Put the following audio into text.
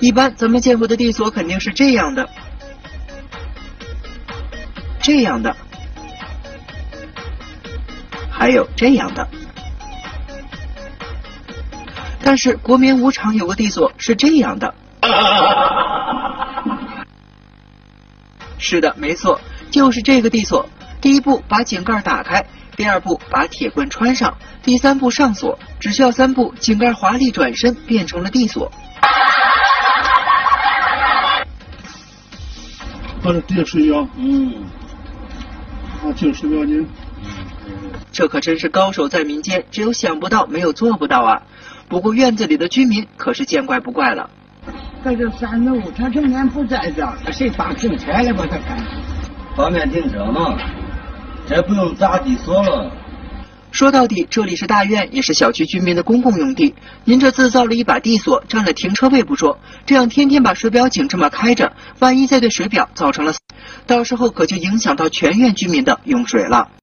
一般咱们见过的地锁肯定是这样的，这样的，还有这样的。但是国棉五厂有个地锁是这样的。是的，没错，就是这个地锁。第一步把井盖打开，第二步把铁棍穿上，第三步上锁，只需要三步，井盖华丽转身变成了地锁。把这叠水压，嗯，啊，就是要紧。这可真是高手在民间，只有想不到，没有做不到啊！不过院子里的居民可是见怪不怪了。在这三楼，他成天不在这儿，谁把停车来把他看？方便停车嘛，这不用砸地锁了。说到底，这里是大院，也是小区居民的公共用地。您这自造了一把地锁，占了停车位不说，这样天天把水表井这么开着，万一再对水表造成了，到时候可就影响到全院居民的用水了。